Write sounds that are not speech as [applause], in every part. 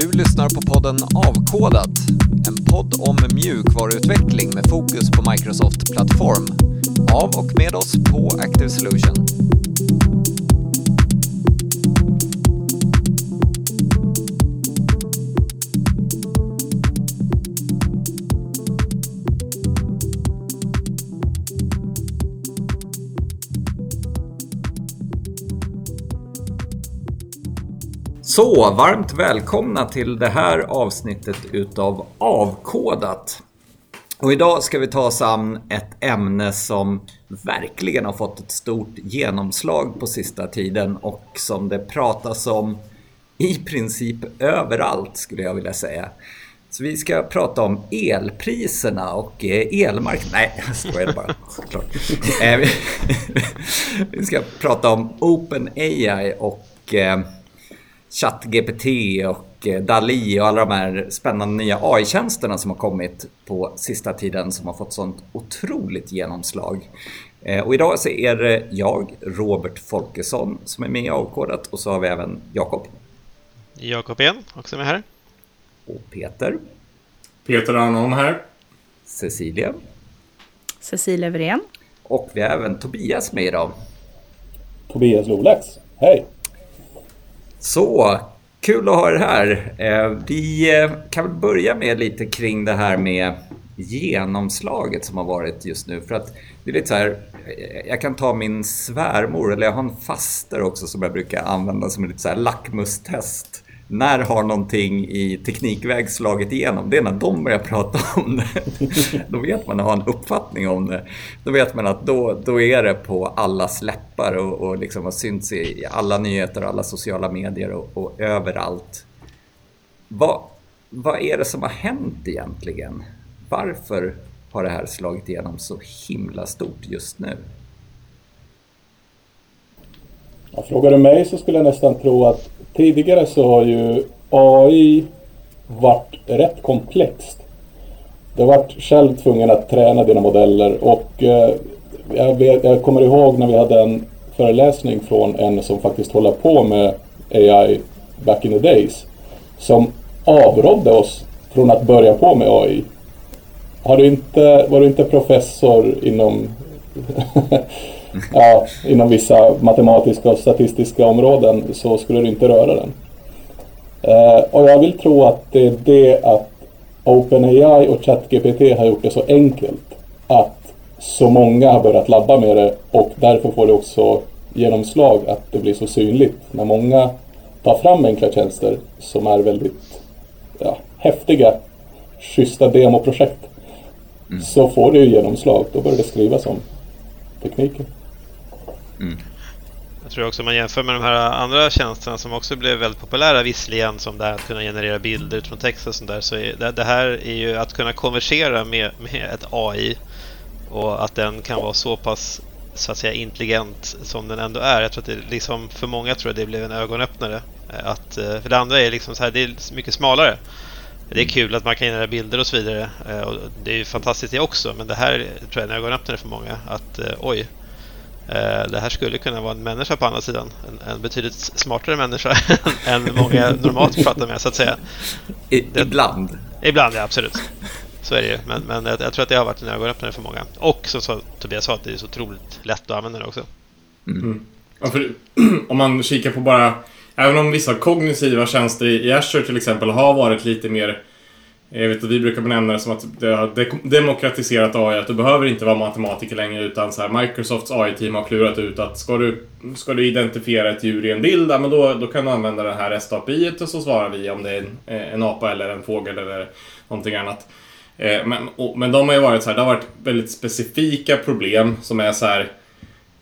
Du lyssnar på podden Avkodat, en podd om mjukvaruutveckling med fokus på Microsoft Plattform. Av och med oss på Active Solution. Så, varmt välkomna till det här avsnittet utav Avkodat. Och idag ska vi ta oss an ett ämne som verkligen har fått ett stort genomslag på sista tiden och som det pratas om i princip överallt skulle jag vilja säga. Så vi ska prata om elpriserna och eh, elmarknaden. Nej, [laughs] jag skojar bara såklart. Eh, [laughs] vi ska prata om OpenAI och eh, ChatGPT och eh, DALI och alla de här spännande nya AI-tjänsterna som har kommit på sista tiden som har fått sånt otroligt genomslag. Eh, och idag så är det jag, Robert Folkesson, som är med i Avkodat och så har vi även Jakob. Jakob igen, också med här. Och Peter. Peter Arnon här. Cecilia. Cecilia Wirén. Och vi har även Tobias med idag. Tobias Lolax. Hej! Så, kul att ha er här. Eh, vi eh, kan väl börja med lite kring det här med genomslaget som har varit just nu. För att det är lite så här, eh, jag kan ta min svärmor, eller jag har en faster också som jag brukar använda som ett lite så här lackmustest när har någonting i teknikväg slagit igenom? Det är när de börjar prata om det. [laughs] Då vet man att ha en uppfattning om det. Då vet man att då, då är det på alla släppar och, och liksom har synts i alla nyheter och alla sociala medier och, och överallt. Vad, vad är det som har hänt egentligen? Varför har det här slagit igenom så himla stort just nu? Ja, frågar du mig så skulle jag nästan tro att tidigare så har ju AI varit rätt komplext. Du har varit själv tvungen att träna dina modeller och eh, jag, vet, jag, kommer ihåg när vi hade en föreläsning från en som faktiskt håller på med AI back in the days. Som avrådde oss från att börja på med AI. Har du inte, var du inte professor inom [laughs] ja, inom vissa matematiska och statistiska områden så skulle du inte röra den. Eh, och jag vill tro att det är det att OpenAI och ChatGPT har gjort det så enkelt att så många har börjat labba med det och därför får det också genomslag att det blir så synligt. När många tar fram enkla tjänster som är väldigt ja, häftiga, schyssta demoprojekt mm. så får det ju genomslag. Då börjar det skrivas om tekniken. Mm. Jag tror också om man jämför med de här andra tjänsterna som också blev väldigt populära visserligen som det här att kunna generera bilder utifrån text och sånt där så är det, det, här är ju att kunna konversera med, med ett AI och att den kan vara så pass så att säga intelligent som den ändå är. Jag tror att det liksom för många tror jag det blev en ögonöppnare. Eh, att, eh, för det andra är liksom så här, det är mycket smalare. Det är kul att man kan generera bilder och så vidare. Eh, och det är ju fantastiskt det också. Men det här tror jag är en ögonöppnare för många. Att oj, det här skulle kunna vara en människa på andra sidan. En, en betydligt smartare människa [laughs] än många normalt pratar med så att säga. I, det, ibland. Ibland, ja absolut. Så är det ju. Men, men jag, jag, tror att det har varit en ögonöppnare för många. Och som så, Tobias sa, att det är så otroligt lätt att använda det också. Mm. mm. Ja, för, [clears throat] om man kikar på bara... Även om vissa kognitiva tjänster i Azure till exempel har varit lite mer jag vet att vi brukar benämna det som att det har demokratiserat AI, att du behöver inte vara matematiker längre utan så här, Microsofts AI-team har klurat ut att ska du, ska du identifiera ett djur i en bild, men då, då kan du använda det här REST-API och så svarar vi om det är en, eh, en apa eller en fågel eller någonting annat. Eh, men, och, men de har ju varit så här, det har varit väldigt specifika problem som är så här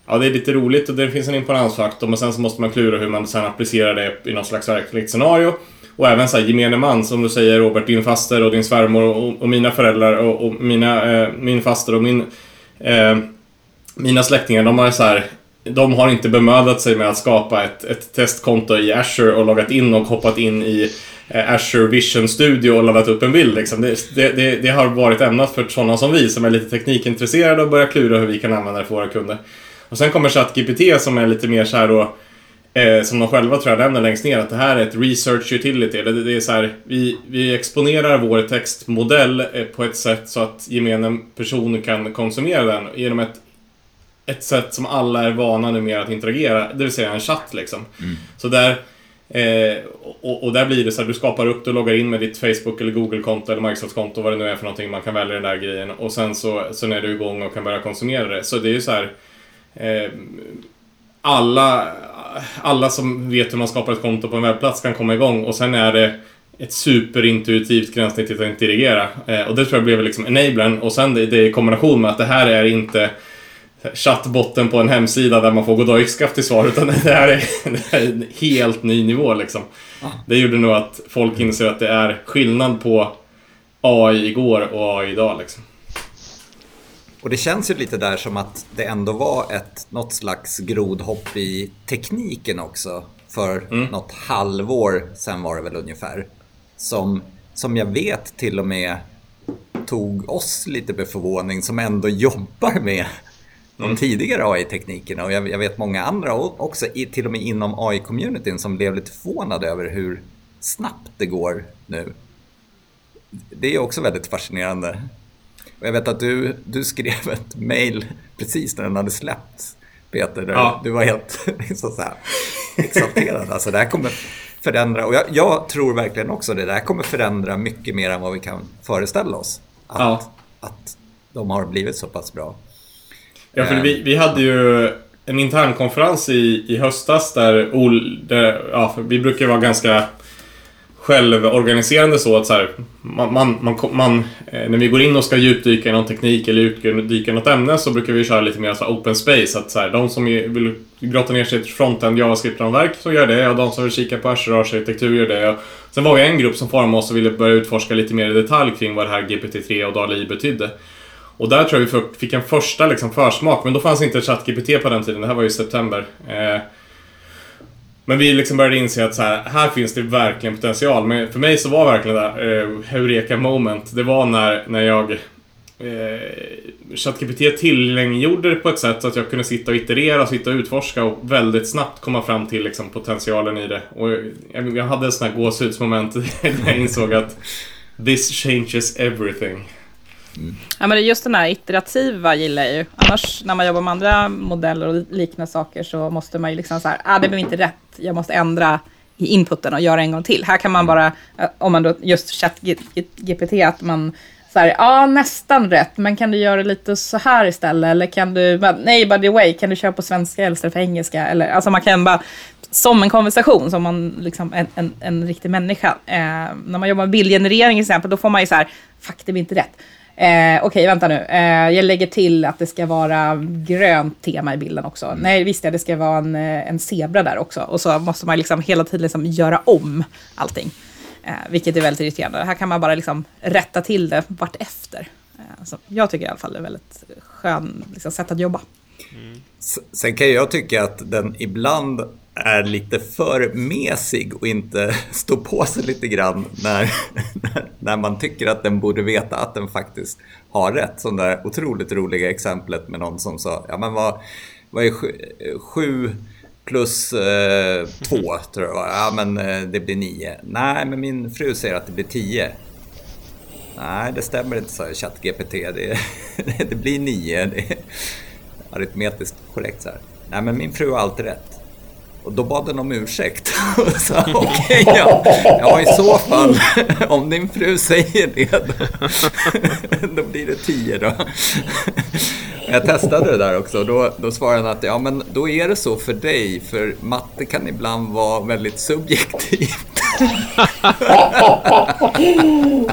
Ja, det är lite roligt och det finns en imponansfaktor men sen så måste man klura hur man sen applicerar det i något slags verkligt scenario. Och även så här, gemene man, som du säger Robert, din faster och din svärmor och, och mina föräldrar och, och mina, eh, min faster och min, eh, mina släktingar, de har så här, de har inte bemödat sig med att skapa ett, ett testkonto i Azure och loggat in och hoppat in i eh, Azure Vision Studio och laddat upp en bild. Liksom. Det, det, det, har varit ämnat för sådana som vi som är lite teknikintresserade och börjar klura hur vi kan använda det för våra kunder. Och sen kommer ChatGPT som är lite mer så här då Eh, som de själva tror jag nämner längst ner, att det här är ett research utility. Det, det är så här, vi, vi exponerar vår textmodell eh, på ett sätt så att gemene person kan konsumera den genom ett, ett sätt som alla är vana nu med att interagera, det vill säga en chatt liksom. Så där Eh, och, och, där blir det så att du skapar upp, du loggar in med ditt Facebook eller Google-konto eller Microsoft-konto, vad det nu är för någonting, man kan välja den där grejen. Och sen så sen är du igång och kan börja konsumera det. Så det är ju så här... Eh, alla, alla som vet hur man skapar ett konto på en webbplats kan komma igång och sen är det ett superintuitivt gränssnitt att interagera. Eh, och det tror jag blev liksom enablern och sen det, det i kombination med att det här är inte chattbotten på en hemsida där man får goddag yxskaft till svar. Utan det här, är, [laughs] det här är en helt ny nivå liksom. Ah. Det gjorde nog att folk inser att det är skillnad på AI igår och AI idag liksom. Och det känns ju lite där som att det ändå var ett, något slags grodhopp i tekniken också. För mm. något halvår sen var det väl ungefär. Som, som jag vet till och med tog oss lite på förvåning som ändå jobbar med de mm. tidigare AI-teknikerna och jag, jag, vet många andra också, till och med inom AI-communityn som blev lite förvånade över hur snabbt det går nu. Det är också väldigt fascinerande. Och jag vet att du, du skrev ett mail precis när den hade släppts, Peter. Ja. Du var helt [laughs] liksom så här, exalterad. Alltså det här kommer förändra, och jag, jag, tror verkligen också det, det här kommer förändra mycket mer än vad vi kan föreställa oss. Att, ja. att de har blivit så pass bra. Ja, för vi, vi hade ju en internkonferens i, i höstas där, Ol, där ja, vi brukar vara ganska självorganiserande så att så här, man, man, man, man, eh, när vi går in och ska djupdyka i någon teknik eller djupdyka i något ämne så brukar vi köra lite mer så open space. Att så här, de som vill grotta ner sig i ett frontend JavaScript-ramverk så gör det och de som vill kika på Azure-arkitektur gör det. Sen var vi en grupp som formade oss och ville börja utforska lite mer i detalj kring vad det här GPT-3 och DALI betydde. Och där tror jag vi fick en första liksom försmak, men då fanns inte ChatGPT på den tiden, det här var ju september. Eh, men vi liksom började inse att så här, här finns det verkligen potential. Men för mig så var verkligen det där eh, Heureka moment, det var när, när jag eh, ChatGPT tillgängliggjorde det på ett sätt så att jag kunde sitta och iterera, sitta och utforska och väldigt snabbt komma fram till liksom, potentialen i det. Och jag, jag hade en sån här gåshudsmoment [laughs] när jag insåg att this changes everything. Mm. Ja, men just den här iterativa gillar jag ju. Annars när man jobbar med andra modeller och liknande saker så måste man ju liksom så här, ah, det blev inte rätt, jag måste ändra i inputen och göra en gång till. Här kan man bara, eh, om man då just ChatGPT, att man så här, ja nästan rätt, men kan du göra lite så här istället? Eller kan du, nej by the way, kan du köra på svenska istället för engelska? Eller, alltså man kan bara, som en konversation, som man, liksom, en, en, en riktig människa. Eh, när man jobbar med bildgenerering till exempel, då får man ju så här, fuck det blir inte rätt. Eh, Okej, okay, vänta nu. Eh, jag lägger till att det ska vara grönt tema i bilden också. Mm. Nej, visst ja, det ska vara en, eh, en zebra där också. Och så måste man liksom hela tiden liksom göra om allting. Eh, vilket är väldigt irriterande. Här kan man bara liksom rätta till det vartefter. Eh, så jag tycker i alla fall det är väldigt skön liksom, sätt att jobba. Mm. Sen kan jag tycka att den ibland är lite för mesig och inte [laughs] står på sig lite grann när, [laughs] när man tycker att den borde veta att den faktiskt har rätt. Som det där otroligt roliga exemplet med någon som sa, ja men vad, vad är sju, sju plus eh, två [laughs] tror jag Ja men eh, det blir nio. Nej men min fru säger att det blir tio. Nej det stämmer inte sa ChatGPT. Det, det blir nio. Det är aritmetiskt korrekt så här. Nej men min fru har alltid rätt. Och då bad den om ursäkt. [laughs] Så okej, okay, ja. ja i så fall, om din fru säger det, [laughs] då blir det tio då. Jag testade det där också och då, då svarade han att ja men då är det så för dig, för matte kan ibland vara väldigt subjektivt.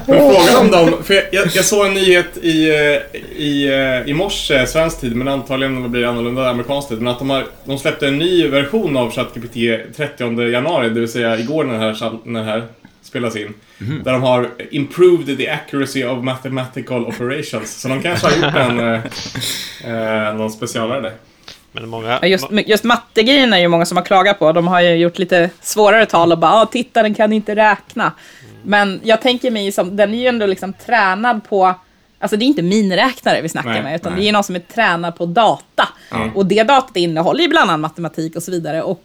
frågan om dem, för jag, jag, såg en nyhet i, eh, i, eh, i morse, svensk tid, men antagligen blir det annorlunda amerikansk tid, men att de, har, de släppte en ny version av ChatGPT 30 januari, det vill säga igår när det här, när det här spelas in. Mm. Där de har improved the accuracy of mathematical operations. Så de kanske har gjort en, eh, eh någon specialare där. Men många... Just, just mattegrejen är ju många som har klagat på. De har ju gjort lite svårare tal och bara ah, “titta, den kan inte räkna”. Mm. Men jag tänker mig som, den är ju ändå liksom tränad på Alltså det är inte miniräknare vi snackar nej, med, utan nej. det är någon som är tränad på data. Mm. Och det datat innehåller ju bland annat matematik och så vidare. Och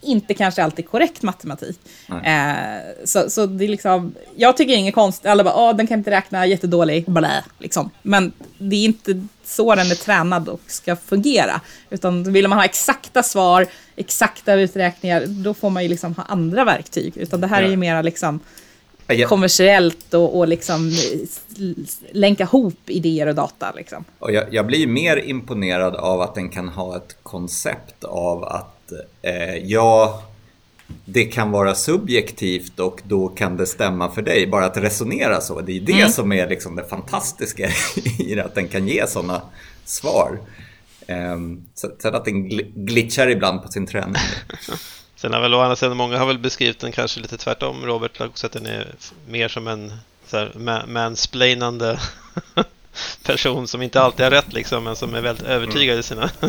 inte kanske alltid korrekt matematik. Eh, så, så det är liksom, jag tycker inget konstigt, alla bara, åh, den kan inte räkna jättedålig, blä, liksom. Men det är inte så den är tränad och ska fungera. Utan vill man ha exakta svar, exakta uträkningar, då får man ju liksom ha andra verktyg. Utan det här är ju mera liksom kommersiellt och, och liksom länka ihop idéer och data. Liksom. Och jag, jag blir mer imponerad av att den kan ha ett koncept av att eh, ja, det kan vara subjektivt och då kan det stämma för dig. Bara att resonera så, det är det mm. som är liksom det fantastiska [laughs] i det, att den kan ge sådana svar. Um, sen att den glitchar ibland på sin träning. [laughs] Sen har väl å andra sidan många har väl beskrivit den kanske lite tvärtom, Robert, också att den är mer som en så här, mansplainande [laughs] person som inte alltid har rätt liksom, men som är väldigt övertygad i sina... [laughs]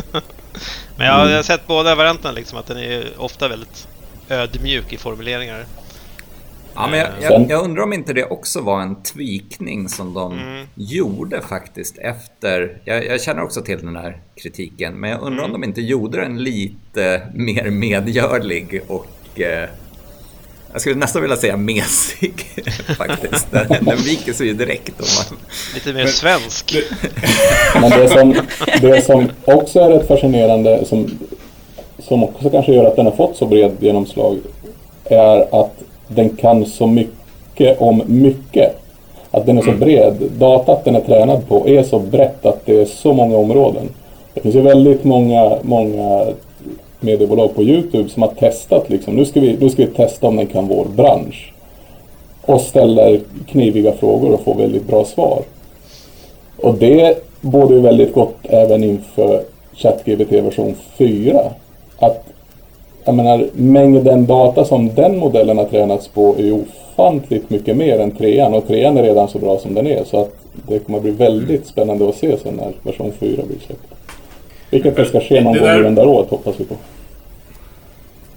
men jag har, jag har sett båda varianterna liksom, att den är ofta väldigt ödmjuk i formuleringar. Ja, men jag, jag, jag, undrar om inte det också var en tweakning som de mm. gjorde faktiskt efter... Jag, jag, känner också till den här kritiken, men jag undrar mm. om de inte gjorde den lite mer medgörlig och... Eh, jag skulle nästan vilja säga mesig [laughs] faktiskt. Den, den viker sig ju direkt. Om man... Lite mer svensk. Men det som, det som också är rätt fascinerande, som, som också kanske gör att den har fått så bred genomslag, är att den kan så mycket om mycket. Att den är så mm. bred. Datat den är tränad på är så brett att det är så många områden. Det finns ju väldigt många, många mediebolag på Youtube som har testat liksom. Nu ska vi, nu ska vi testa om den kan vår bransch. Och ställer kniviga frågor och får väldigt bra svar. Och det borde ju väldigt gott även inför ChatGPT version 4. Att jag menar, mängden data som den modellen har tränats på är ju ofantligt mycket mer än trean och trean är redan så bra som den är så att det kommer att bli väldigt spännande att se sen när version 4 blir släppt. Vilket det ska ske någon gång där... under året hoppas vi på.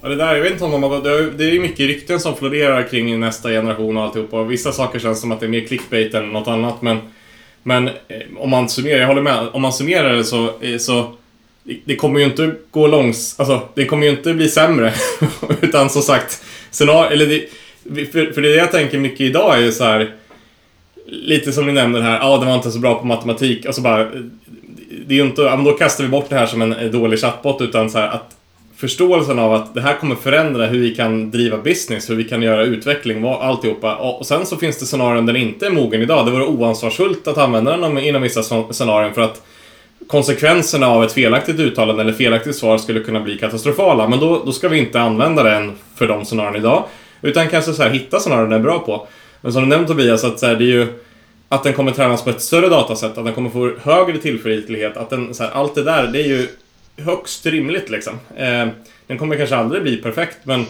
Ja, det där, jag vet inte om de har Det är ju mycket rykten som florerar kring nästa generation och alltihopa. Och vissa saker känns som att det är mer clickbait än något annat. Men, men eh, om man summerar, jag håller med. Om man summerar det så, eh, så det kommer ju inte gå långs... Alltså, det kommer ju inte bli sämre. [laughs] Utan som sagt, scenario, eller det, för, för det jag tänker mycket idag är ju så här, Lite som ni nämnde här, ja det var inte så bra på matematik. Alltså bara... Det är ju inte, ja, men då kastar vi bort det här som en eh, dålig chatbot utan så här att förståelsen av att det här kommer förändra hur vi kan driva business, hur vi kan göra utveckling, alltihopa. Och sen så finns det scenarion där den inte är mogen idag. Det vore oansvarsfullt att använda den inom vissa scenarion för att konsekvenserna av ett felaktigt uttalande eller felaktigt svar skulle kunna bli katastrofala. Men då, då ska vi inte använda den för de scenarion idag. Utan kanske så här, hitta scenarion den är bra på. Men som du nämnde Tobias, att så här, det är ju att den kommer tränas på ett större datasätt, att den kommer få högre tillförlitlighet, att den, så här, allt det där, det är ju högst rimligt liksom. Eh, den kommer kanske aldrig bli perfekt, men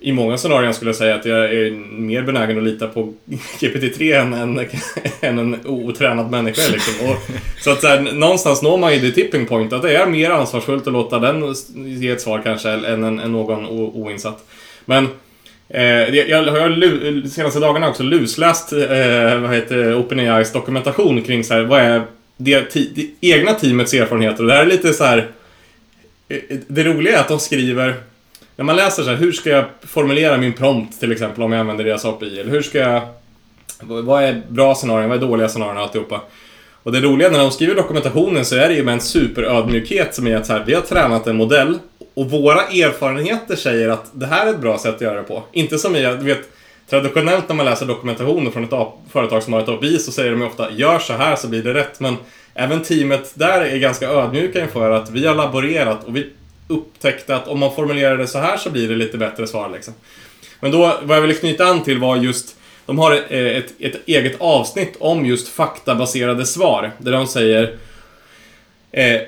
i många scenarion skulle jag säga att jag är mer benägen att lita på GPT-3 än, än, [laughs] än en otränad människa. Liksom. Och, så att så här, någonstans når man ju det tipping point, att det är mer ansvarsfullt att låta den ge ett svar kanske, än, än, än någon oinsatt. Men Eh, jag, har de senaste dagarna också lusläst eh, vad heter OpenAIs dokumentation kring så här, vad är det, det egna teamets erfarenheter. Och det här är lite så här... Eh, eh, det roliga är att de skriver när man läser så här, hur ska jag formulera min prompt till exempel om jag använder deras API? Eller hur ska jag... Vad är bra scenarion, vad är dåliga scenarion och alltihopa? Och det roliga när de skriver dokumentationen så är det ju med en superödmjukhet som är att så här, vi har tränat en modell och våra erfarenheter säger att det här är ett bra sätt att göra det på. Inte som i, du vet, traditionellt när man läser dokumentationer från ett företag som har ett API så säger de ofta gör så här så blir det rätt. Men även teamet där är ganska ödmjuka inför att vi har laborerat och vi upptäckte att om man formulerar det så här så blir det lite bättre svar liksom. Men då, vad jag ville knyta an till var just de har ett, ett, ett eget avsnitt om just faktabaserade svar. Där de säger Eh, eh,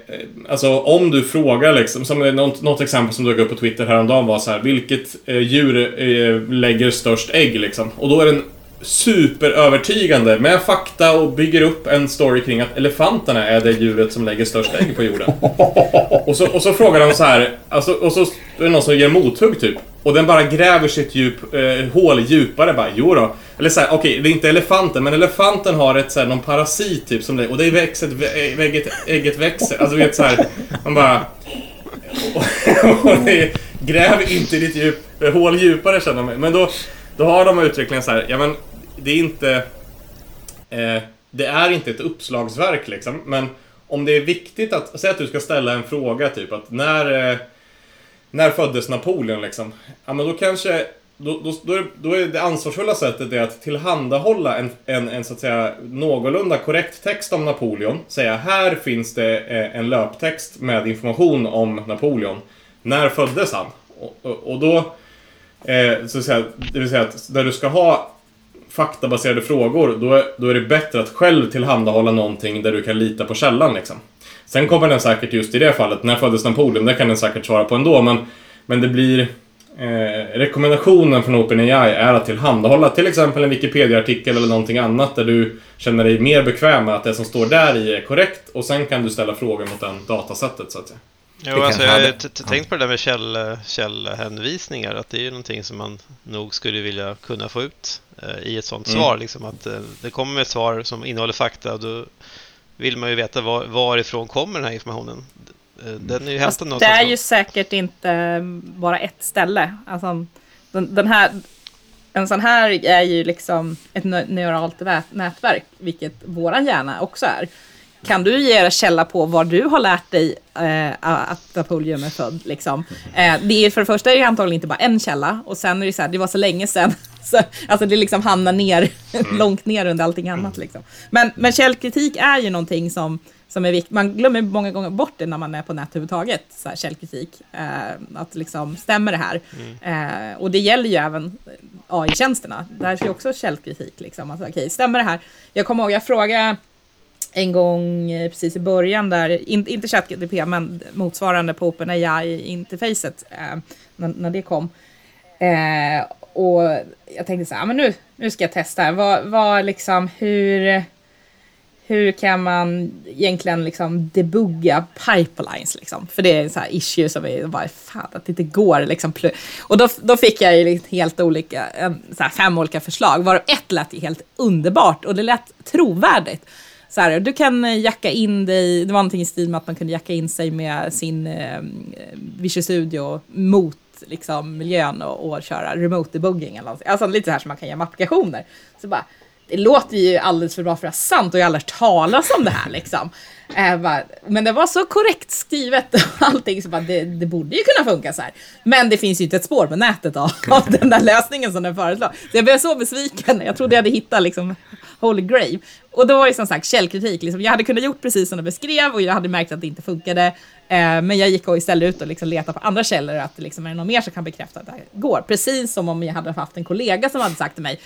alltså om du frågar liksom, som något, något, exempel som dök upp på Twitter häromdagen var så här, vilket eh, djur eh, lägger störst ägg liksom? Och då är den superövertygande med fakta och bygger upp en story kring att elefanterna är det djuret som lägger störst ägg på jorden. Och så, och så frågar de så här, alltså, och så är det någon som ger mothugg typ. Och den bara gräver sitt djup, eh, hål djupare bara, jo då. Eller såhär, okej, okay, det är inte elefanten, men elefanten har ett såhär, någon parasit typ som det, och det växer, eh, ägget, ägget växer. Alltså du vet såhär, man bara... Och, [laughs] och det, gräv inte ditt djup, eh, hål djupare känner jag mig. Men då, då har de utvecklingen så här, ja men det är inte... Eh, det är inte ett uppslagsverk liksom, men om det är viktigt att, säg att du ska ställa en fråga typ att när, eh, när föddes Napoleon liksom? Ja men då kanske, då, då, då, är, då är det ansvarsfulla sättet det att tillhandahålla en, en, en så att säga någorlunda korrekt text om Napoleon. Säga här finns det eh, en löptext med information om Napoleon. När föddes han? Och, och, och då, eh, så att säga, det vill säga att där du ska ha faktabaserade frågor, då är, då är det bättre att själv tillhandahålla någonting där du kan lita på källan liksom. Sen kommer den säkert just i det fallet, när föddes Napoleon? Det kan den säkert svara på ändå, men, men det blir... Eh, rekommendationen från OpenAI är att tillhandahålla till exempel en Wikipedia-artikel eller någonting annat där du känner dig mer bekväm med att det som står där i är korrekt och sen kan du ställa frågor mot den datasättet så att säga. Jo, alltså, jag har tänkt på det där med käll, källhänvisningar, att det är ju någonting som man nog skulle vilja kunna få ut eh, i ett sånt mm. svar. Liksom, att eh, det kommer ett svar som innehåller fakta och då vill man ju veta var, varifrån kommer den här informationen. Eh, den är ju hämtad någonstans. Det är ju säkert inte bara ett ställe. Alltså, den, den här, en sån här är ju liksom ett neuralt nätverk, vilket våran hjärna också är. Kan du ge källa på var du har lärt dig eh, att Napoleon är född? Liksom? Eh, det är, för det första är det antagligen inte bara en källa och sen är det så här, det var så länge sedan. [laughs] Så, alltså det liksom hamnar ner, mm. långt ner under allting annat. Liksom. Men, men källkritik är ju någonting som, som är viktigt. Man glömmer många gånger bort det när man är på nät överhuvudtaget, så här, källkritik. Eh, att liksom, stämmer det här? Mm. Eh, och det gäller ju även AI-tjänsterna. Där är också källkritik. Liksom. Alltså, okay, stämmer det här? Jag kommer ihåg, jag frågade en gång eh, precis i början där, in, inte ChatGPT men motsvarande på OpenAI-interfacet eh, när, när, det kom. Eh, och jag tänkte så här, men nu, nu ska jag testa, vad, vad liksom, hur, hur kan man egentligen liksom debugga pipelines liksom? För det är en sån här issue som är bara, fan att det inte går liksom. Och då, då fick jag ju liksom helt olika, så här, fem olika förslag, varav ett lät helt underbart och det lät trovärdigt så här, du kan jacka in dig, det var någonting i stil med att man kunde jacka in sig med sin eh, Visual Studio mot liksom, miljön och, och köra remote debugging eller något. Alltså lite så här som man kan göra applikationer. Så bara, det låter ju alldeles för bra för att vara sant och jag har aldrig hört talas om det här liksom. Äh, bara, men det var så korrekt skrivet [laughs] och allting så bara, det, det, borde ju kunna funka så här. Men det finns ju inte ett spår på nätet av, av den där lösningen som den föreslår. Så jag blev så besviken, jag trodde jag hade hittat liksom Holy Grave. Och då var det som sagt källkritik. Liksom. Jag hade kunnat gjort precis som de beskrev och jag hade märkt att det inte funkade. Eh, men jag gick och istället ut och liksom letade på andra källor att liksom, är det någon mer som kan bekräfta att det här går. Precis som om jag hade haft en kollega som hade sagt till mig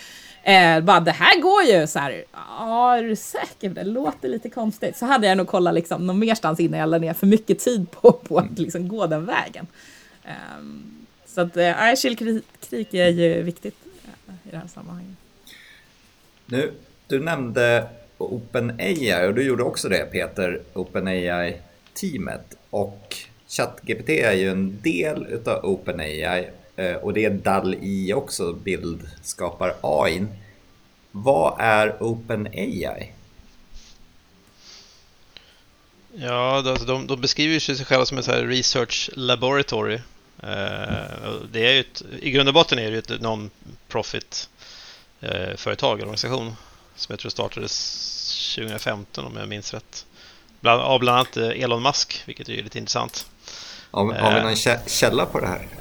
Eh, bara, det här går ju så här. Ja, är du säker? Det låter lite konstigt. Så hade jag nog kollat liksom någon merstans innan jag la ner för mycket tid på, på att liksom gå den vägen. Eh, så att, eh, källkritik är ju viktigt eh, i det här sammanhanget. Nu, du nämnde OpenAI och du gjorde också det Peter, OpenAI-teamet. Och ChatGPT är ju en del utav OpenAI eh, och det är DAL-I också, bildskapar AI. Vad är OpenAI? Ja, alltså, de, de beskriver sig själva som ett research laboratory. Eh, det är ju ett, I grund och botten är det ett non-profit eh, företag eller organisation som jag tror startades 2015 om jag minns rätt. Bland, av bland annat Elon Musk, vilket är lite intressant. Har, har vi någon källa på det här? [laughs]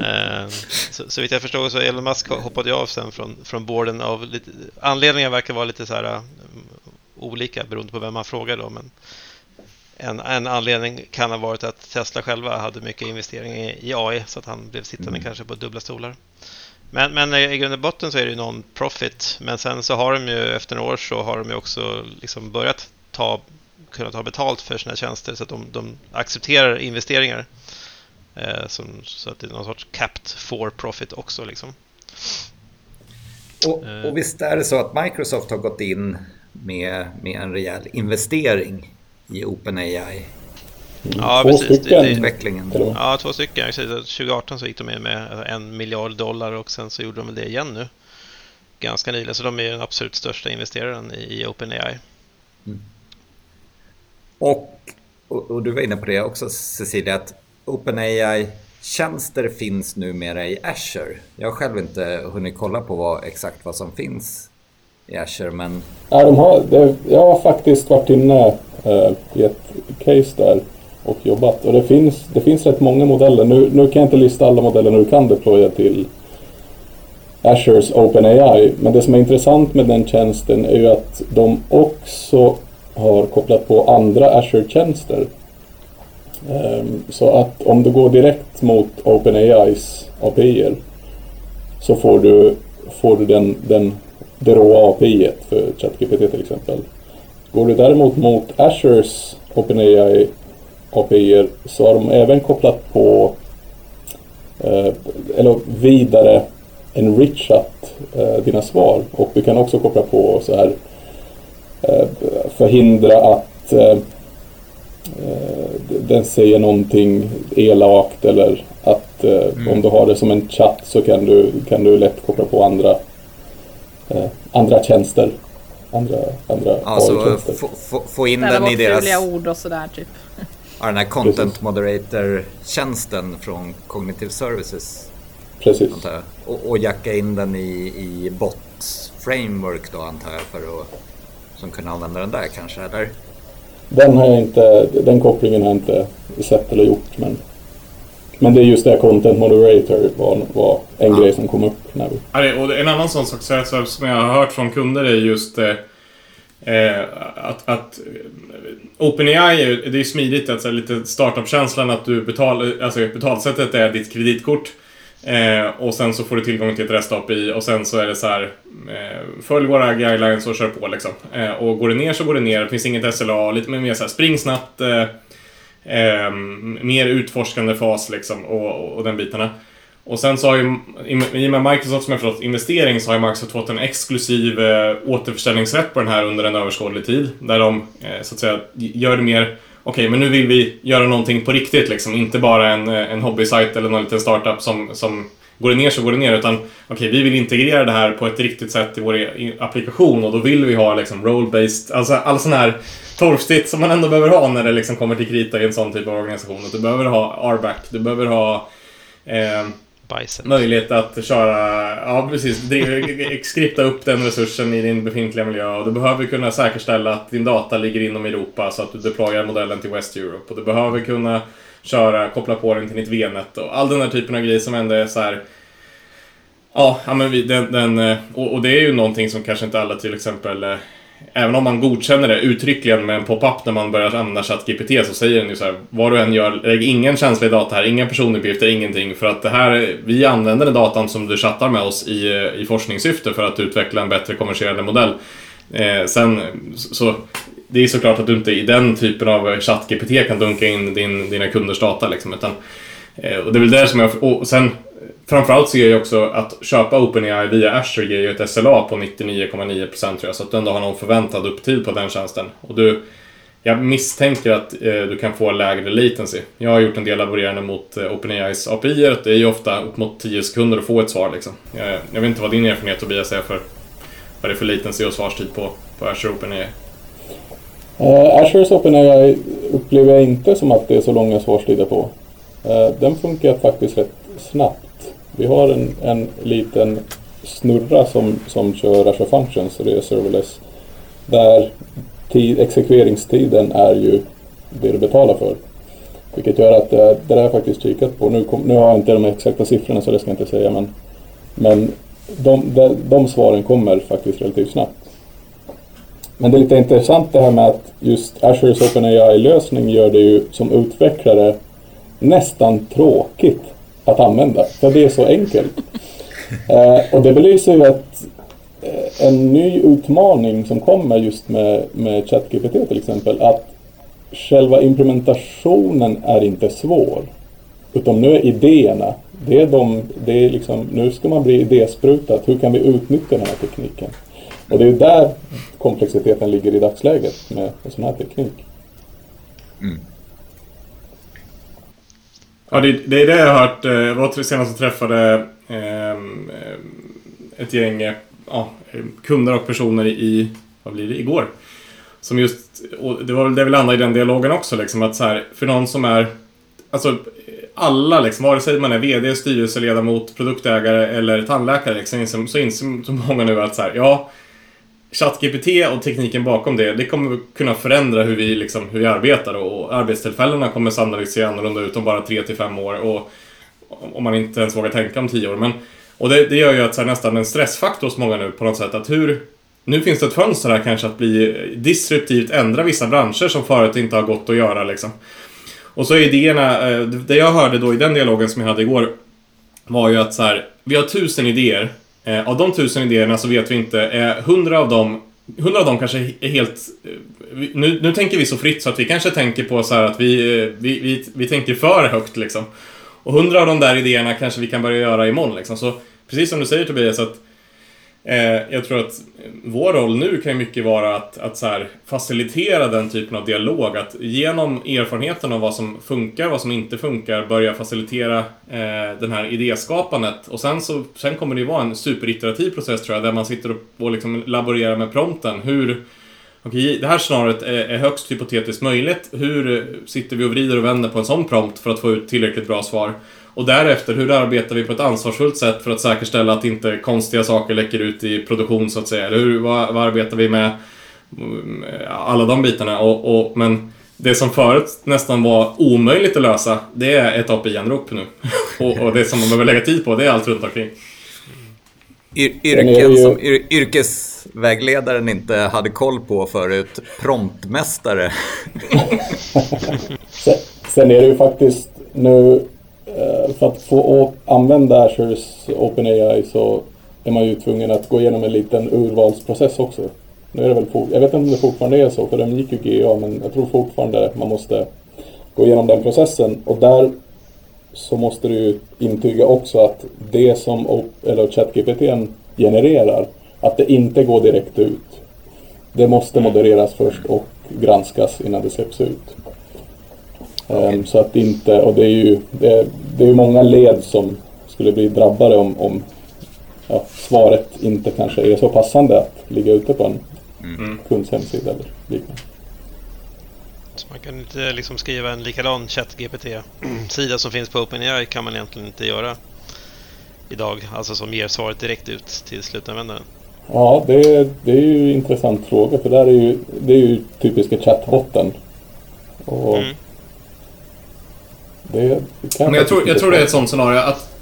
Eh, så, så vitt jag förstår så Elon Musk hoppade av sen från, från borden av lite, anledningar verkar vara lite så här um, olika beroende på vem man frågar då. Men en, en anledning kan ha varit att Tesla själva hade mycket investeringar i, i AI så att han blev sittande mm. kanske på dubbla stolar. Men, men i grund och botten så är det non-profit. Men sen så har de ju efter några år så har de ju också liksom börjat ta kunna ta betalt för sina tjänster så att de, de accepterar investeringar. Eh, som, så att det är någon sorts capped for profit också. Liksom. Och, och visst är det så att Microsoft har gått in med, med en rejäl investering i OpenAI? Ja, två precis. Stycken. Utvecklingen. Ja, två stycken. 2018 så gick de in med en miljard dollar och sen så gjorde de det igen nu. Ganska nyligen, så de är den absolut största investeraren i OpenAI. Mm. Och och, och, du var inne på det också Cecilia, att OpenAI-tjänster finns numera i Azure. Jag har själv inte hunnit kolla på vad, exakt vad som finns i Azure, men... Ja, de har, det, jag har faktiskt varit inne uh, i ett case där och jobbat. Och det finns, det finns rätt många modeller. Nu, nu kan jag inte lista alla modeller du kan deploya till Azures OpenAI. Men det som är intressant med den tjänsten är ju att de också har kopplat på andra Azure-tjänster. Um, ehm, så att om du går direkt mot OpenAIs API så får du, får du den, den, det råa API för ChatGPT till exempel. Går du däremot mot Azures OpenAI API så har de även kopplat på eh, eller vidare enrichat eh, dina svar och du kan också koppla på så här eh, förhindra att den säger någonting elakt eller att eh, mm. om du har det som en chatt så kan du, kan du lätt koppla på andra, eh, andra tjänster. Andra, andra alltså få, få in den i deras... ord och sådär typ. Ja, den här Content Moderator-tjänsten från Cognitive Services. Precis. Och, och jacka in den i, i Bots Framework då antar jag för att som kunna använda den där kanske, eller? Den har jag inte, den kopplingen har jag inte sett eller gjort men men det är just det, Content Moderator var, var en ja. grej som kom upp när vi... Och en annan sån sak som jag har hört från kunder är just eh, eh att, att OpenAI är, det är smidigt, alltså lite startup-känslan att du betalar, alltså betalsättet är ditt kreditkort. Eh, och sen så får du tillgång till ett REST-API och sen så är det så här eh, Följ våra guidelines och kör på liksom. Eh, och går det ner så går det ner, det finns inget SLA, lite mer så här spring snabbt. Eh, eh, mer utforskande fas liksom och, och den bitarna. Och sen så har ju, i och med Microsoft som jag förstått investering så har ju Microsoft fått en exklusiv eh, återförsäljningsrätt på den här under en överskådlig tid. Där de eh, så att säga gör det mer, okej okay, men nu vill vi göra någonting på riktigt liksom. Inte bara en, eh, en hobbysajt eller någon liten startup som, som går det ner så går det ner. Utan okej, okay, vi vill integrera det här på ett riktigt sätt i vår e- applikation och då vill vi ha liksom role-based, alltså all sån här torftigt som man ändå behöver ha när det liksom kommer till krita i en sån typ av organisation. Du behöver ha RBAC, du behöver ha eh, bajset. Möjlighet att köra, ja precis, skripta upp den resursen i din befintliga miljö. Och du behöver kunna säkerställa att din data ligger inom Europa så att du deployar modellen till West Europe. Och du behöver kunna köra, koppla på den till ditt VNet och all den här typen av grejer som ändå är så här Ja, men vi, den, den och, och, det är ju någonting som kanske inte alla till exempel eh, Även om man godkänner det uttryckligen med en pop-up när man börjar använda ChatGPT så säger den ju så här, vad du än gör, lägg ingen känslig data här, inga personuppgifter, ingenting. För att det här, vi använder den datan som du chattar med oss i, i forskningssyfte för att utveckla en bättre kommersiell modell. Eh, sen, så, det är såklart att du inte i den typen av ChatGPT kan dunka in din, dina kunders data liksom, utan, eh, och det är väl det som jag, och sen Framförallt ser jag också att köpa OpenAI via Azure ger ju ett SLA på 99,9% tror jag, så att du ändå har någon förväntad upptid på den tjänsten. Och du, jag misstänker att eh, du kan få lägre latency. Jag har gjort en del laborerande mot eh, OpenAIs API, det är ju ofta upp mot 10 sekunder att få ett svar liksom. Jag, jag vet inte vad din erfarenhet Tobias är för vad det är för latency och svarstid på, på Azure OpenAI. Eh, uh, Azures OpenAI upplever jag inte som att det är så långa svarstider på. Uh, den funkar faktiskt rätt snabbt. Vi har en, en liten snurra som, som kör Azure Functions, och det är serverless, där tid, exekveringstiden är ju det du betalar för. Vilket gör att det, det där har jag faktiskt kikat på. Nu, kom, nu har jag inte de exakta siffrorna så det ska jag inte säga men, men de, de, de svaren kommer faktiskt relativt snabbt. Men det är lite intressant det här med att just Azures OpenAI-lösning gör det ju som utvecklare nästan tråkigt att använda. För det är så enkelt. [laughs] Eh, och det belyser ju att eh, en ny utmaning som kommer just med, med ChatGPT till exempel, att själva implementationen är inte svår. Utan nu är idéerna, det är de, det är liksom, nu ska man bli idésprutat. Hur kan vi utnyttja den här tekniken? Och det är där komplexiteten ligger i dagsläget med en sån här teknik. Mm. Ja, det, det är det jag har hört. Eh, jag var senast och träffade ehm, eh, ett gäng eh, ja, eh, kunder och personer i, vad blir det, igår. som just, och det var väl det vi landade i den dialogen också, liksom, att så här, för någon som är, alltså alla, liksom, vare sig man är VD, styrelseledamot, produktägare eller tandläkare, liksom, så inser så många nu att så här, ja, ChatGPT och tekniken bakom det, det kommer kunna förändra hur vi, liksom, hur vi arbetar och arbetstillfällena kommer sannolikt se annorlunda ut om bara 3 till 5 år och om man inte ens vågar tänka om 10 år. Men, och det, det gör ju att så här, nästan en stressfaktor hos många nu på något sätt att hur nu finns det ett fönster här kanske att bli disruptivt ändra vissa branscher som förut inte har gått att göra liksom. Och så idéerna, eh, det jag hörde då i den dialogen som jag hade igår var ju att så här, vi har tusen idéer. Eh, av de tusen idéerna så vet vi inte, eh, hundra av dem Hundra av dem kanske är helt... Eh, nu, nu tänker vi så fritt så att vi kanske tänker på så att vi, eh, vi, vi, vi tänker för högt liksom. Och hundra av de där idéerna kanske vi kan börja göra imorgon liksom. Så precis som du säger Tobias, att Eh, jag tror att vår roll nu kan mycket vara att, att så här, facilitera den typen av dialog. Att genom erfarenheten av vad som funkar, vad som inte funkar, börja facilitera eh, den här idéskapandet. Och sen, så, sen kommer det ju vara en superiterativ process tror jag, där man sitter och, och liksom laborerar med prompten. Hur, okej, det här scenariot är, är högst hypotetiskt möjligt. Hur sitter vi och vrider och vänder på en sån prompt för att få ut tillräckligt bra svar? Och därefter, hur arbetar vi på ett ansvarsfullt sätt för att säkerställa att inte konstiga saker läcker ut i produktion så att säga? Eller hur, vad, vad arbetar vi med? Mm, alla de bitarna. Och, och, men det som förut nästan var omöjligt att lösa, det är ett API-anrop nu. [laughs] och, och, det som man behöver lägga tid på, det är allt runt omkring. Yr yrken som yr yrkesvägledaren inte hade koll på förut. Promptmästare. [laughs] sen är det ju faktiskt nu Eh, för att få använda Azures OpenAI så är man ju tvungen att gå igenom en liten urvalsprocess också. Nu är det väl jag vet inte om det fortfarande är så, för de gick ju GA, men jag tror fortfarande man måste gå igenom den processen. Och där så måste du ju intyga också att det som ChatGPT genererar, att det inte går direkt ut. Det måste modereras först och granskas innan det släpps ut. Okay. Så att inte, och det är ju det, det är många led som skulle bli drabbade om, om ja, svaret inte kanske är så passande att ligga ute på en mm. kunds hemsida eller liknande. Så man kan inte liksom skriva en likadan ChatGPT-sida som finns på OpenAI kan man egentligen inte göra idag, alltså som ger svaret direkt ut till slutanvändaren. Ja, det, det är ju en intressant fråga för där är ju, det är ju typiska chattbotten. Och mm. Det, det Men jag, tror, jag tror det är ett sånt scenario att,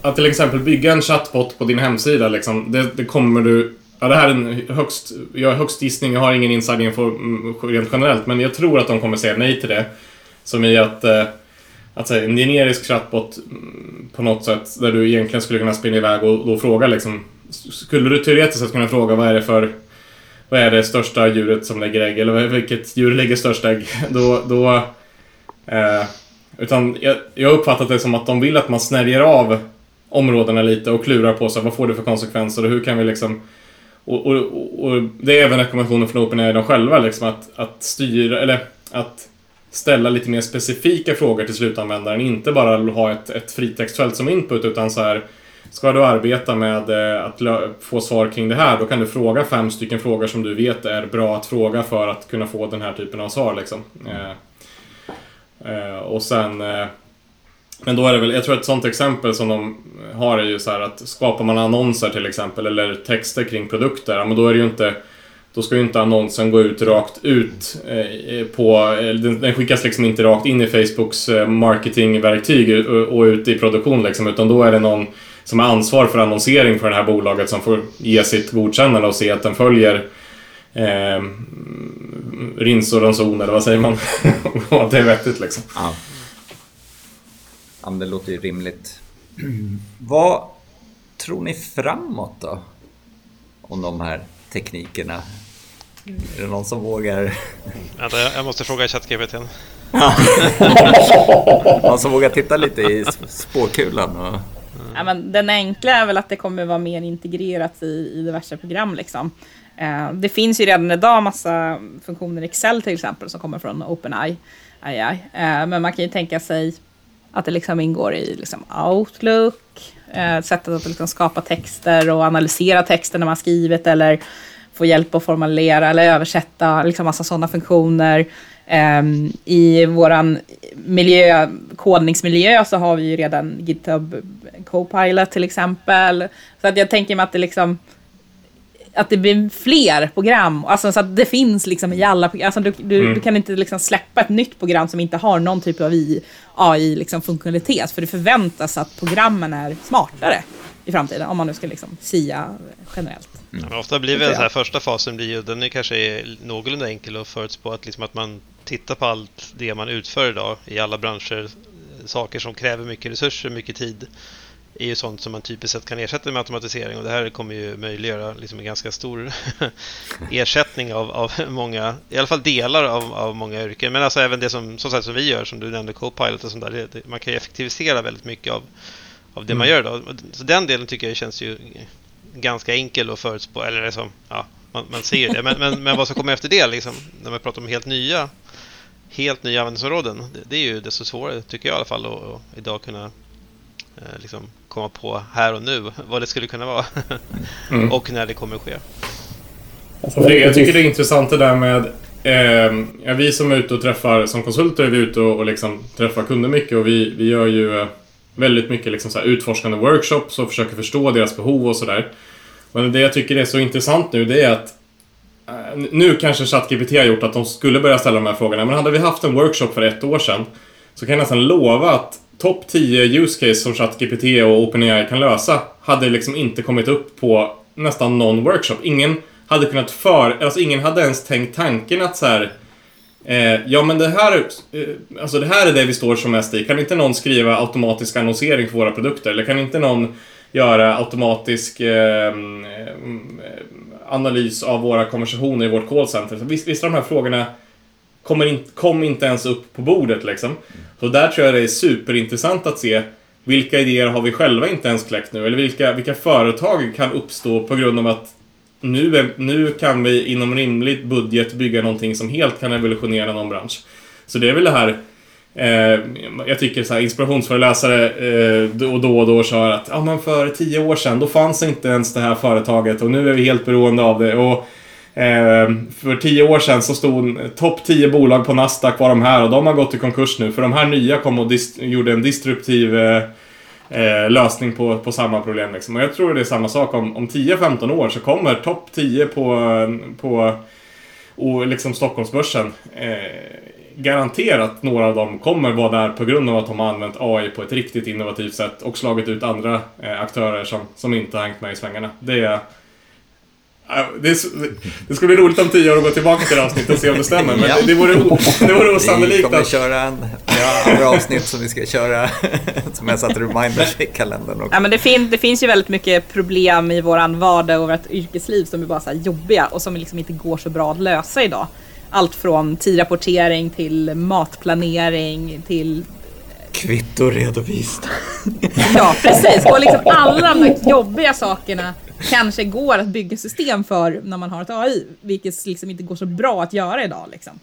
att till exempel bygga en chatbot på din hemsida liksom, det, det kommer du Ja, det här är en högst, jag högst gissning, jag har ingen insiderinfo mm, rent generellt, men jag tror att de kommer säga nej till det. Som i att, eh, att säga, en generisk chatbot mm, på något sätt, där du egentligen skulle kunna springa iväg och, och fråga liksom, skulle du teoretiskt sett kunna fråga vad är det för, vad är det största djuret som lägger ägg, eller vilket djur lägger störst ägg? [laughs] Då, då eh, utan jag, jag uppfattat det som att de vill att man snärjer av områdena lite och klurar på sig vad får det för konsekvenser och hur kan vi liksom och, och, och det är även rekommendationen från OpenAI de själva liksom att, att styra eller att ställa lite mer specifika frågor till slutanvändaren. Inte bara ha ett, ett fritextfält som input utan så här Ska du arbeta med eh, att få svar kring det här, då kan du fråga fem stycken frågor som du vet är bra att fråga för att kunna få den här typen av svar. Liksom. Mm. Eh, Eh, och sen... Eh, men då är det väl, jag tror ett sånt exempel som de har är ju så här att skapar man annonser till exempel eller texter kring produkter, ja men då är det ju inte då ska ju inte annonsen gå ut rakt ut eh, på... Eh, den skickas liksom inte rakt in i Facebooks marketingverktyg och ut i produktion liksom, utan då är det någon som har ansvar för annonsering för det här bolaget som får ge sitt godkännande och se att den följer eh, rins och ranson eller vad säger man? [laughs] att det är vettigt liksom. Ja. ja, men det låter ju rimligt. vad tror ni framåt då? Om de här teknikerna? Är det någon som vågar? Vänta, jag måste fråga ChatGPT. [laughs] någon som vågar titta lite i spåkulan? Och... Ja, men den enkla är väl att det kommer vara mer integrerat i, i diverse program. Liksom. Eh, det finns ju redan idag massa funktioner i Excel till exempel som kommer från OpenAI. Eh, men man kan ju tänka sig att det liksom ingår i liksom Outlook, eh, sättet att liksom skapa texter och analysera texter när man skrivit eller få hjälp att formulera eller översätta liksom massa sådana funktioner. Ehm, I vår miljö, kodningsmiljö så har vi ju redan GitHub Copilot till exempel. Så att jag tänker mig att det liksom att det blir fler program, alltså så att det finns liksom i alla program. Alltså du, du, mm. du, kan inte liksom släppa ett nytt program som inte har någon typ av AI-funktionalitet, liksom för det förväntas att programmen är smartare i framtiden, om man nu ska liksom sia generellt. Mm. Ja, ofta blir väl så här, första fasen blir ju, den är kanske är någorlunda enkel att förutspå, att, liksom att man tittar på allt det man utför idag i alla branscher, saker som kräver mycket resurser, mycket tid är ju sånt som man typiskt sett kan ersätta med automatisering och det här kommer ju möjliggöra liksom en ganska stor [laughs] ersättning av, av många, i alla fall delar av, av många yrken. Men alltså även det som, som, sagt, som vi gör, som du nämnde, Copilot och sånt där, det, det, man kan ju effektivisera väldigt mycket av, av det mm. man gör idag. Så den delen tycker jag känns ju ganska enkel att förutspå, eller liksom, ja, man, man ser det. Men, men, men vad som kommer efter det, liksom, när man pratar om helt nya helt nya användningsområden, det, det är ju desto svårare, tycker jag i alla fall, att, idag kunna liksom komma på här och nu [laughs] vad det skulle kunna vara [laughs] mm. och när det kommer att ske. Alltså, jag tycker det är intressant det där med eh, ja, vi som är ute och träffar som konsulter är vi ute och, och liksom träffar kunder mycket och vi, vi gör ju eh, väldigt mycket liksom så här utforskande workshops och försöker förstå deras behov och sådär. Men det jag tycker är så intressant nu det är att eh, nu kanske ChatGPT har gjort att de skulle börja ställa de här frågorna men hade vi haft en workshop för ett år sedan så kan jag nästan lova att topp 10 use case som ChatGPT och OpenAI kan lösa hade liksom inte kommit upp på nästan någon workshop. Ingen hade kunnat för... Alltså ingen hade ens tänkt tanken att så här, eh, ja men det här, eh, alltså det här är det vi står som mest i. Kan inte någon skriva automatisk annonsering för våra produkter? Eller kan inte någon göra automatisk eh, mm, eh analys av våra konversationer i vårt callcenter? Vissa av de här frågorna kommer in, kom inte ens upp på bordet liksom. Så där tror jag det är superintressant att se vilka idéer har vi själva inte ens kläckt nu? Eller vilka, vilka företag kan uppstå på grund av att nu, är, nu kan vi inom rimligt budget bygga någonting som helt kan evolutionera någon bransch. Så det är väl det här eh, jag tycker så här, inspirationsföreläsare eh, och då och då kör att ja, men för tio år sedan då fanns inte ens det här företaget och nu är vi helt beroende av det. Och Eh, för tio år sedan så stod topp 10 bolag på Nasdaq var de här och de har gått i konkurs nu. För de här nya kom och gjorde en disruptiv eh, eh, lösning på, på samma problem. Liksom. Och jag tror det är samma sak om, om 10-15 år så kommer topp 10 på, på och liksom Stockholmsbörsen eh, garanterat några av dem kommer vara där på grund av att de har använt AI på ett riktigt innovativt sätt och slagit ut andra eh, aktörer som, som inte har hängt med i svängarna. Det är det, det skulle bli roligt om tio år att gå tillbaka till det avsnittet och se om det stämmer. Men ja. det, det, vore, det vore osannolikt Vi kommer att... köra en, ja, andra avsnitt som vi ska köra, [laughs] som jag satt reminders i kalendern. Ja, men det, fin, det finns ju väldigt mycket problem i vår vardag och vårt yrkesliv som är bara så jobbiga och som liksom inte går så bra att lösa idag. Allt från tidrapportering till matplanering till Kvittoredovisning. ja, precis. Och liksom alla de där jobbiga sakerna kanske går att bygga system för när man har ett AI, vilket liksom inte går så bra att göra idag. Liksom.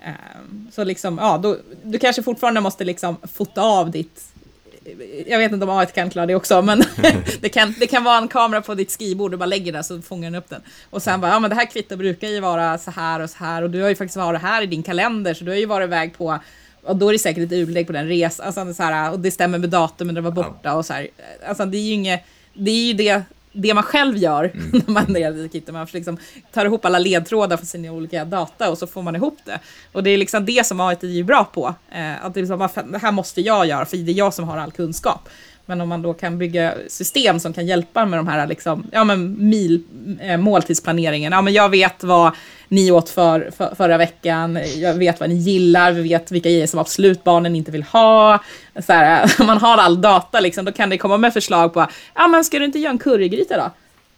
Mm. Så liksom, ja, då, du kanske fortfarande måste liksom fota av ditt jag vet inte om AI kan klara det också, men [laughs] det, kan, det kan vara en kamera på ditt skrivbord, du bara lägger den så fångar den upp den. Och sen bara, ja men det här kvittot brukar ju vara så här och så här och du har ju faktiskt varit här i din kalender, så du har ju varit iväg på och då är det säkert ett urlägg på den resan, alltså, så här, och det stämmer med datumet när det var borta och så här. Alltså det är ju inget, det är ju det det man själv gör mm. [laughs] när man är Kitty. Man liksom tar ihop alla ledtrådar för sina olika data och så får man ihop det. Och det är liksom det som AI är bra på. Eh, att det, liksom, det här måste jag göra, för det är jag som har all kunskap. Men om man då kan bygga system som kan hjälpa med de här liksom, ja, men mil, eh, måltidsplaneringen. Ja, men jag vet vad ni åt för, för, förra veckan, jag vet vad ni gillar, vi vet vilka grejer som absolut barnen inte vill ha. Så här, om [laughs] man har all data, liksom, då kan det komma med förslag på, ja men ska du inte göra en currygryta då?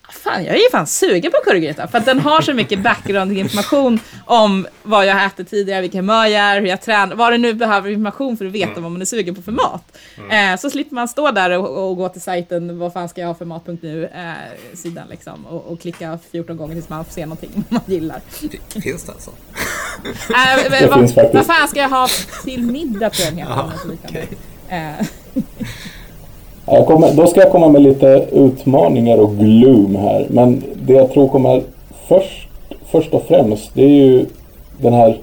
Fan, jag är ju fan sugen på currygryta för att den har så mycket background-information om vad jag ätit tidigare, vilka humör jag är, hur jag tränar, vad det nu behöver information för att veta mm. vad man är sugen på för mat. Mm. Eh, så slipper man stå där och, och, gå till sajten, vad fan ska jag ha för mat.nu, eh, sidan liksom, och, och, klicka 14 gånger tills man får se någonting [laughs] man gillar. Finns det alltså? eh, det vad, vad fan ska jag ha till middag tror jag den heter. Ja, Kommer, då ska jag komma med lite utmaningar och gloom här. Men det jag tror kommer först, först och främst, det är ju den här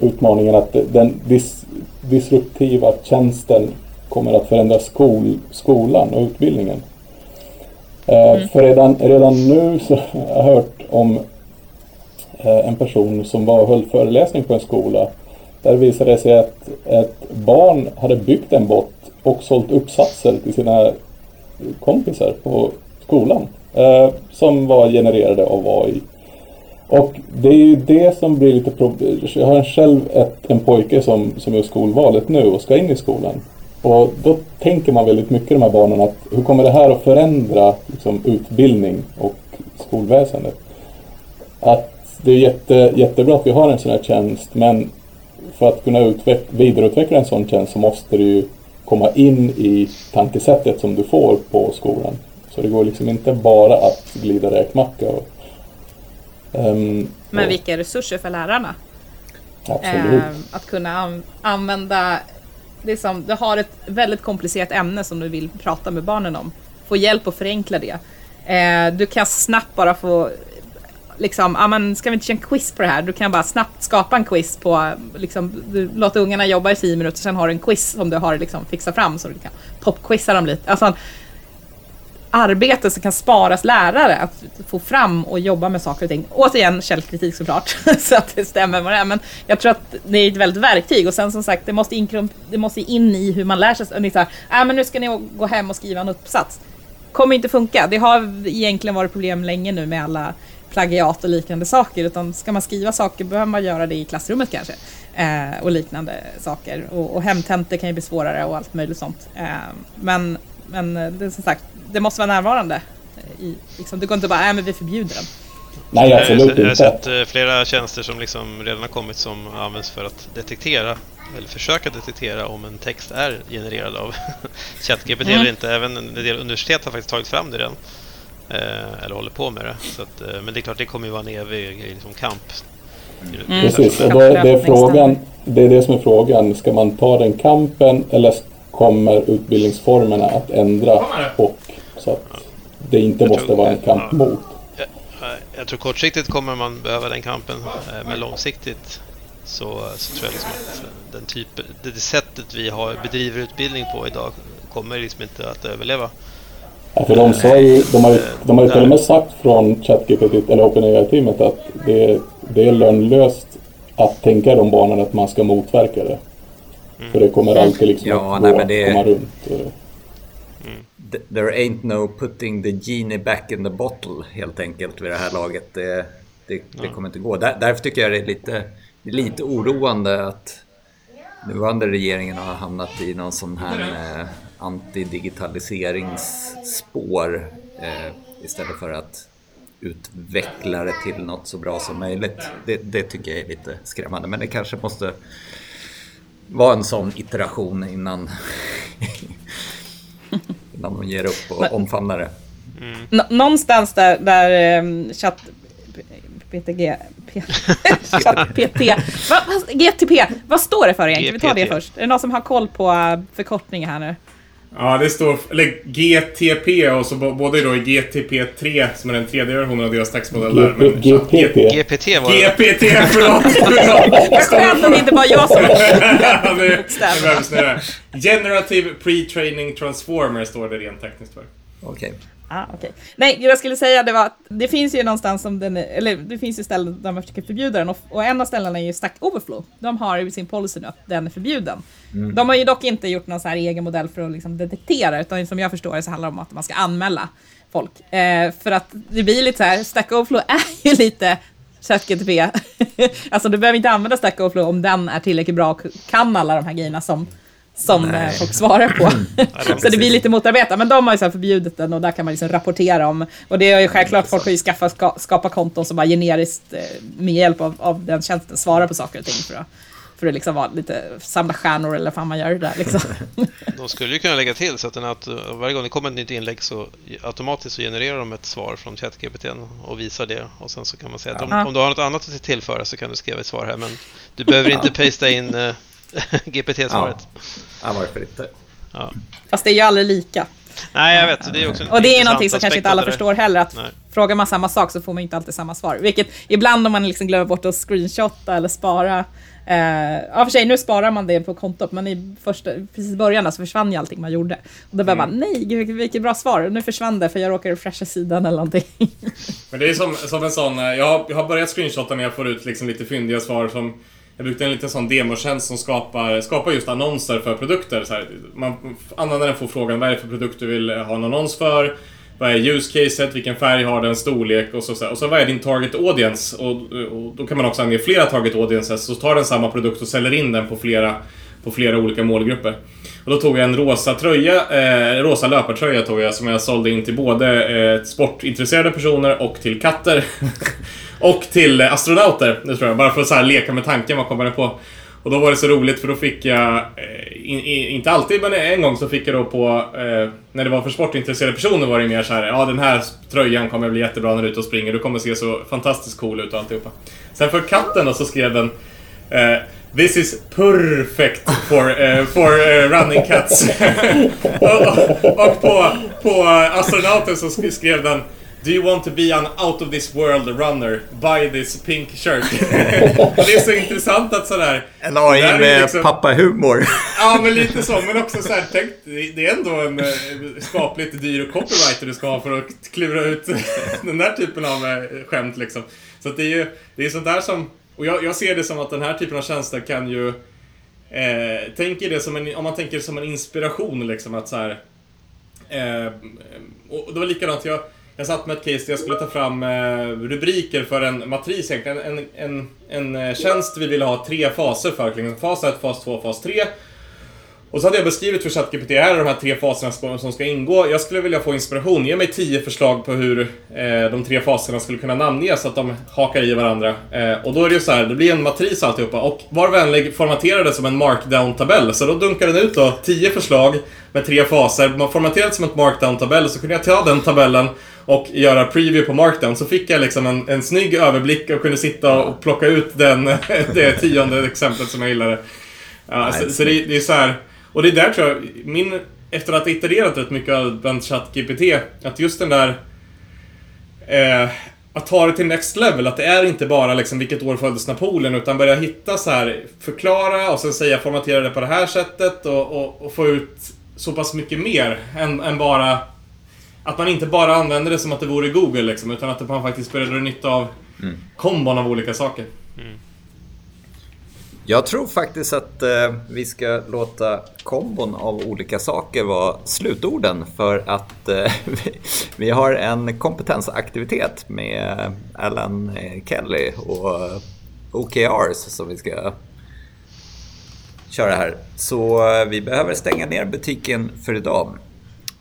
utmaningen att den dis, disruptiva tjänsten kommer att förändra skol, skolan och utbildningen. Eh, mm. För redan, redan nu så har jag hört om eh, en person som var och höll föreläsning på en skola. Där visade det sig att ett barn hade byggt en bot och sålt uppsatser till sina kompisar på skolan. Eh, som var genererade av AI. Och det är ju det som blir lite problem. Jag har själv ett, en pojke som, som är skolvalet nu och ska in i skolan. Och då tänker man väldigt mycket de här barnen att hur kommer det här att förändra liksom, utbildning och skolväsendet? Att det är jätte, jättebra att vi har en sån här tjänst men för att kunna utveck- vidareutveckla en sån tjänst så måste det ju komma in i tankesättet som du får på skolan. Så det går liksom inte bara att glida räkmacka. Och, um, men och, vilka resurser för lärarna? Absolut. Eh, att kunna an använda det som, du har ett väldigt komplicerat ämne som du vill prata med barnen om. Få hjälp att förenkla det. Eh, du kan snabbt bara få liksom, ja men ska vi inte köra en quiz på det här? Du kan bara snabbt skapa en quiz på, liksom, du låter ungarna jobba i tio minuter, sen har du en quiz som du har liksom fixat fram så du kan popquizza dem lite. Alltså, arbete som kan sparas lärare att få fram och jobba med saker och ting. Återigen källkritik såklart, [laughs] så att det stämmer med det. Men jag tror att det är ett väldigt verktyg och sen som sagt det måste in, det måste in i hur man lär sig. Och ni säger, äh, ah, men nu ska ni gå hem och skriva en uppsats. Kommer inte funka. Det har egentligen varit problem länge nu med alla plagiat och liknande saker. Utan ska man skriva saker behöver man göra det i klassrummet kanske. Eh, och liknande saker. Och, och hemtentor kan ju bli svårare och allt möjligt sånt. Eh, men men eh, det är som sagt, det måste vara närvarande. I, liksom, det går inte bara, nej men vi förbjuder den. Nej, absolut inte. Jag har sett eh, flera tjänster som liksom redan har kommit som används för att detektera eller försöka detektera om en text är genererad av [laughs] ChatGPT mm. eller inte. Även en del universitet har faktiskt tagit fram det redan. Eh, eller håller på med det. Så att, eh, men det är klart, det kommer ju vara en evig liksom, kamp. Mm. Precis, och är det, är frågan, det är det som är frågan. Ska man ta den kampen eller kommer utbildningsformerna att ändra och så att det inte jag måste tror, vara en kamp ja, mot. Jag, jag, tror kortsiktigt kommer man behöva den kampen, eh, men långsiktigt så, så tror jag liksom att den typ, det sättet vi har, bedriver utbildning på idag kommer liksom inte att överleva. Ja, för de, sa ju, de har ju, de har ju till och med sagt från ChatGPT eller OpenAI-teamet att det, det är lönlöst att tänka de banorna att man ska motverka det. Mm. För det kommer alltid liksom ja, att nej, gå, det... komma runt. Mm. There ain't no putting the genie back in the bottle helt enkelt vid det här laget. Det, det, det kommer inte gå. Där, därför tycker jag det är lite, lite oroande att nuvarande regeringen har hamnat i någon sån här eh, antidigitaliseringsspår eh, istället för att utveckla det till något så bra som möjligt. Det, det tycker jag är lite skrämmande, men det kanske måste vara en sån iteration innan, [laughs] innan de ger upp och omfamnar det. Mm. Någonstans där, där um, chatt... PTG... [laughs] chatt PT. Va, GTP, vad står det för egentligen? Vi tar det först. Är det någon som har koll på uh, förkortningen här nu? Ja, det står, eller GTP och så både då i GTP3 som är den tredje versionen av deras textmodell där. Men, GPT. GPT var det. GPT, [laughs] förlåt! Jag skönt att det inte bara jag som [laughs] är Generative Pre-Training Transformer står det rent tekniskt för. Okej. Okay. Ah, okay. Nej, jag skulle säga det var att det finns ju någonstans som den, eller det finns ju ställen där man försöker förbjuda den och, och en av ställena är ju Stack Overflow. De har ju sin policy nu att den är förbjuden. Mm. De har ju dock inte gjort någon så här egen modell för att liksom detektera, utan som jag förstår det så handlar det om att man ska anmäla folk. Eh, för att det blir lite så här, Stack Overflow [laughs] är ju lite ChatGTP. [laughs] alltså du behöver inte använda Stack Overflow om den är tillräckligt bra och kan alla de här grejerna som som Nej. Eh, folk svarar på. [clears throat] [laughs] så det blir lite motarbetat. Men de har ju så förbjudit den och där kan man liksom rapportera om. Och det är ju självklart, folk har ju skaffat, ska, skapa konton som bara generiskt eh, med hjälp av, av den tjänsten svarar på saker och ting för att, för att liksom vara lite, samla stjärnor eller vad man gör det där liksom. [laughs] De skulle ju kunna lägga till så att den att varje gång det kommer ett nytt inlägg så automatiskt så genererar de ett svar från ChatGPT och visar det. Och sen så kan man säga att om, om, du har något annat att tillföra så kan du skriva ett svar här men du behöver inte [laughs] pasta in eh, [laughs] GPT-svaret. Ja. ja, varför inte? Ja. Fast det är ju aldrig lika. Nej, jag vet. Det är också Och det är någonting som kanske inte alla förstår heller. Att frågar man samma sak så får man inte alltid samma svar. Vilket ibland om man liksom glömmer bort att screenshotta eller spara. Eh, ja, för sig, nu sparar man det på kontot, men i första, precis i början så försvann ju allting man gjorde. Och då bara, mm. nej, gud, vilket bra svar. Nu försvann det för jag råkade refresha sidan eller någonting. Men det är som, som en sån, eh, jag har, jag har börjat screenshotta när jag får ut liksom lite fyndiga svar som jag brukar en liten sån demotjänst som skapar, skapar just annonser för produkter. Så här, man, användaren får frågan vad är det för produkt du vill ha en annons för? Vad är use-caset? Vilken färg har den? Storlek? Och så, och så vad är din target audience? Och, och, då kan man också ange flera target audiences. Så tar den samma produkt och säljer in den på flera, på flera olika målgrupper. Och då tog jag en rosa tröja, eh, rosa löpartröja tog jag som jag sålde in till både eh, sportintresserade personer och till katter. [laughs] och till eh, astronauter, nu tror jag. Bara för att så leka med tanken, vad kommer det på? Och då var det så roligt för då fick jag, eh, in, in, inte alltid men en gång så fick jag då på, eh, när det var för sportintresserade personer var det mer så här, ja den här tröjan kommer bli jättebra när du är ute och springer, du kommer se så fantastiskt cool ut och alltihopa. Sen för katten då så skrev den eh, This is perfect for, uh, for uh, running cats. [laughs] och, och på, på astronauten så skrev den Do you want to be an out of this world runner? Buy this pink shirt. [laughs] det är så intressant att sådär... En AI med liksom, pappahumor. ja, men lite så. Men också såhär, tänk, det är ändå en eh, skapligt dyr copywriter du ska ha för att klura ut [laughs] den där typen av eh, skämt liksom. Så det är ju, det är sånt där som... Och jag, jag ser det som att den här typen av tjänster kan ju... Eh, tänker det som en, om man tänker som en inspiration liksom att så här, eh, och det var likadant, jag jag satt med ett case där jag skulle ta fram eh, rubriker för en matris egentligen. En, en, en, en tjänst vi ville ha tre faser för. Fas 1, fas 2, fas 3. Och så hade jag beskrivit för ChatGPT, här är de här tre faserna som ska ingå. Jag skulle vilja få inspiration. Ge mig tio förslag på hur eh, de tre faserna skulle kunna namnges så att de hakar i varandra. Eh, och då är det ju så här, det blir en matris alltihopa. Och var vänlig, formatera det som en markdown-tabell. Så då dunkar den ut då tio förslag med tre faser. Man formaterat som en markdown-tabell, så kunde jag ta den tabellen och göra preview på markdown. Så fick jag liksom en, en snygg överblick och kunde sitta och plocka ut den, [laughs] det tionde exemplet som jag gillade. Ja, så, så det, det är så här och det är där tror jag, min, efter att ha itererat rätt mycket av ChatGPT, att just den där eh, att ta det till next level, att det är inte bara liksom vilket år föddes Napoleon, utan börja hitta så här, förklara och sen säga formatera det på det här sättet och, och, och få ut så pass mycket mer än, än, bara att man inte bara använder det som att det vore Google liksom, utan att man faktiskt börjar dra nytta av mm. kombon av olika saker. Mm. Jag tror faktiskt att eh, vi ska låta kombon av olika saker vara slutorden för att eh, [laughs] vi, har en kompetensaktivitet med Alan eh, Kelly och eh, OKRs som vi ska köra här. Så eh, vi behöver stänga ner butiken för idag.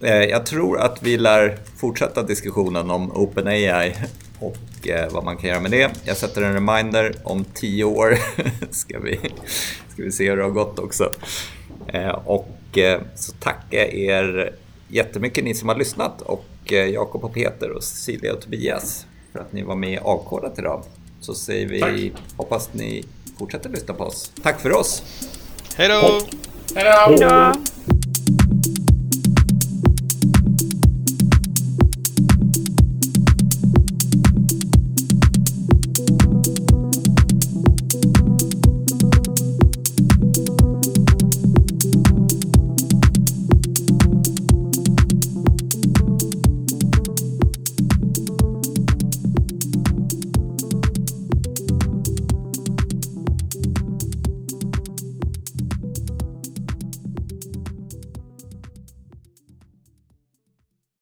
Eh, jag tror att vi lär fortsätta diskussionen om OpenAI och vad man kan göra med det. Jag sätter en reminder om tio år [laughs] ska, vi, ska vi se hur det har gått också. Eh, och eh, så tackar er jättemycket ni som har lyssnat och eh, Jakob och Peter och Cecilia och Tobias för att ni var med i Avkodat idag. Så säger vi, Tack. hoppas ni fortsätter lyssna på oss. Tack för oss! Hej då! Hej då!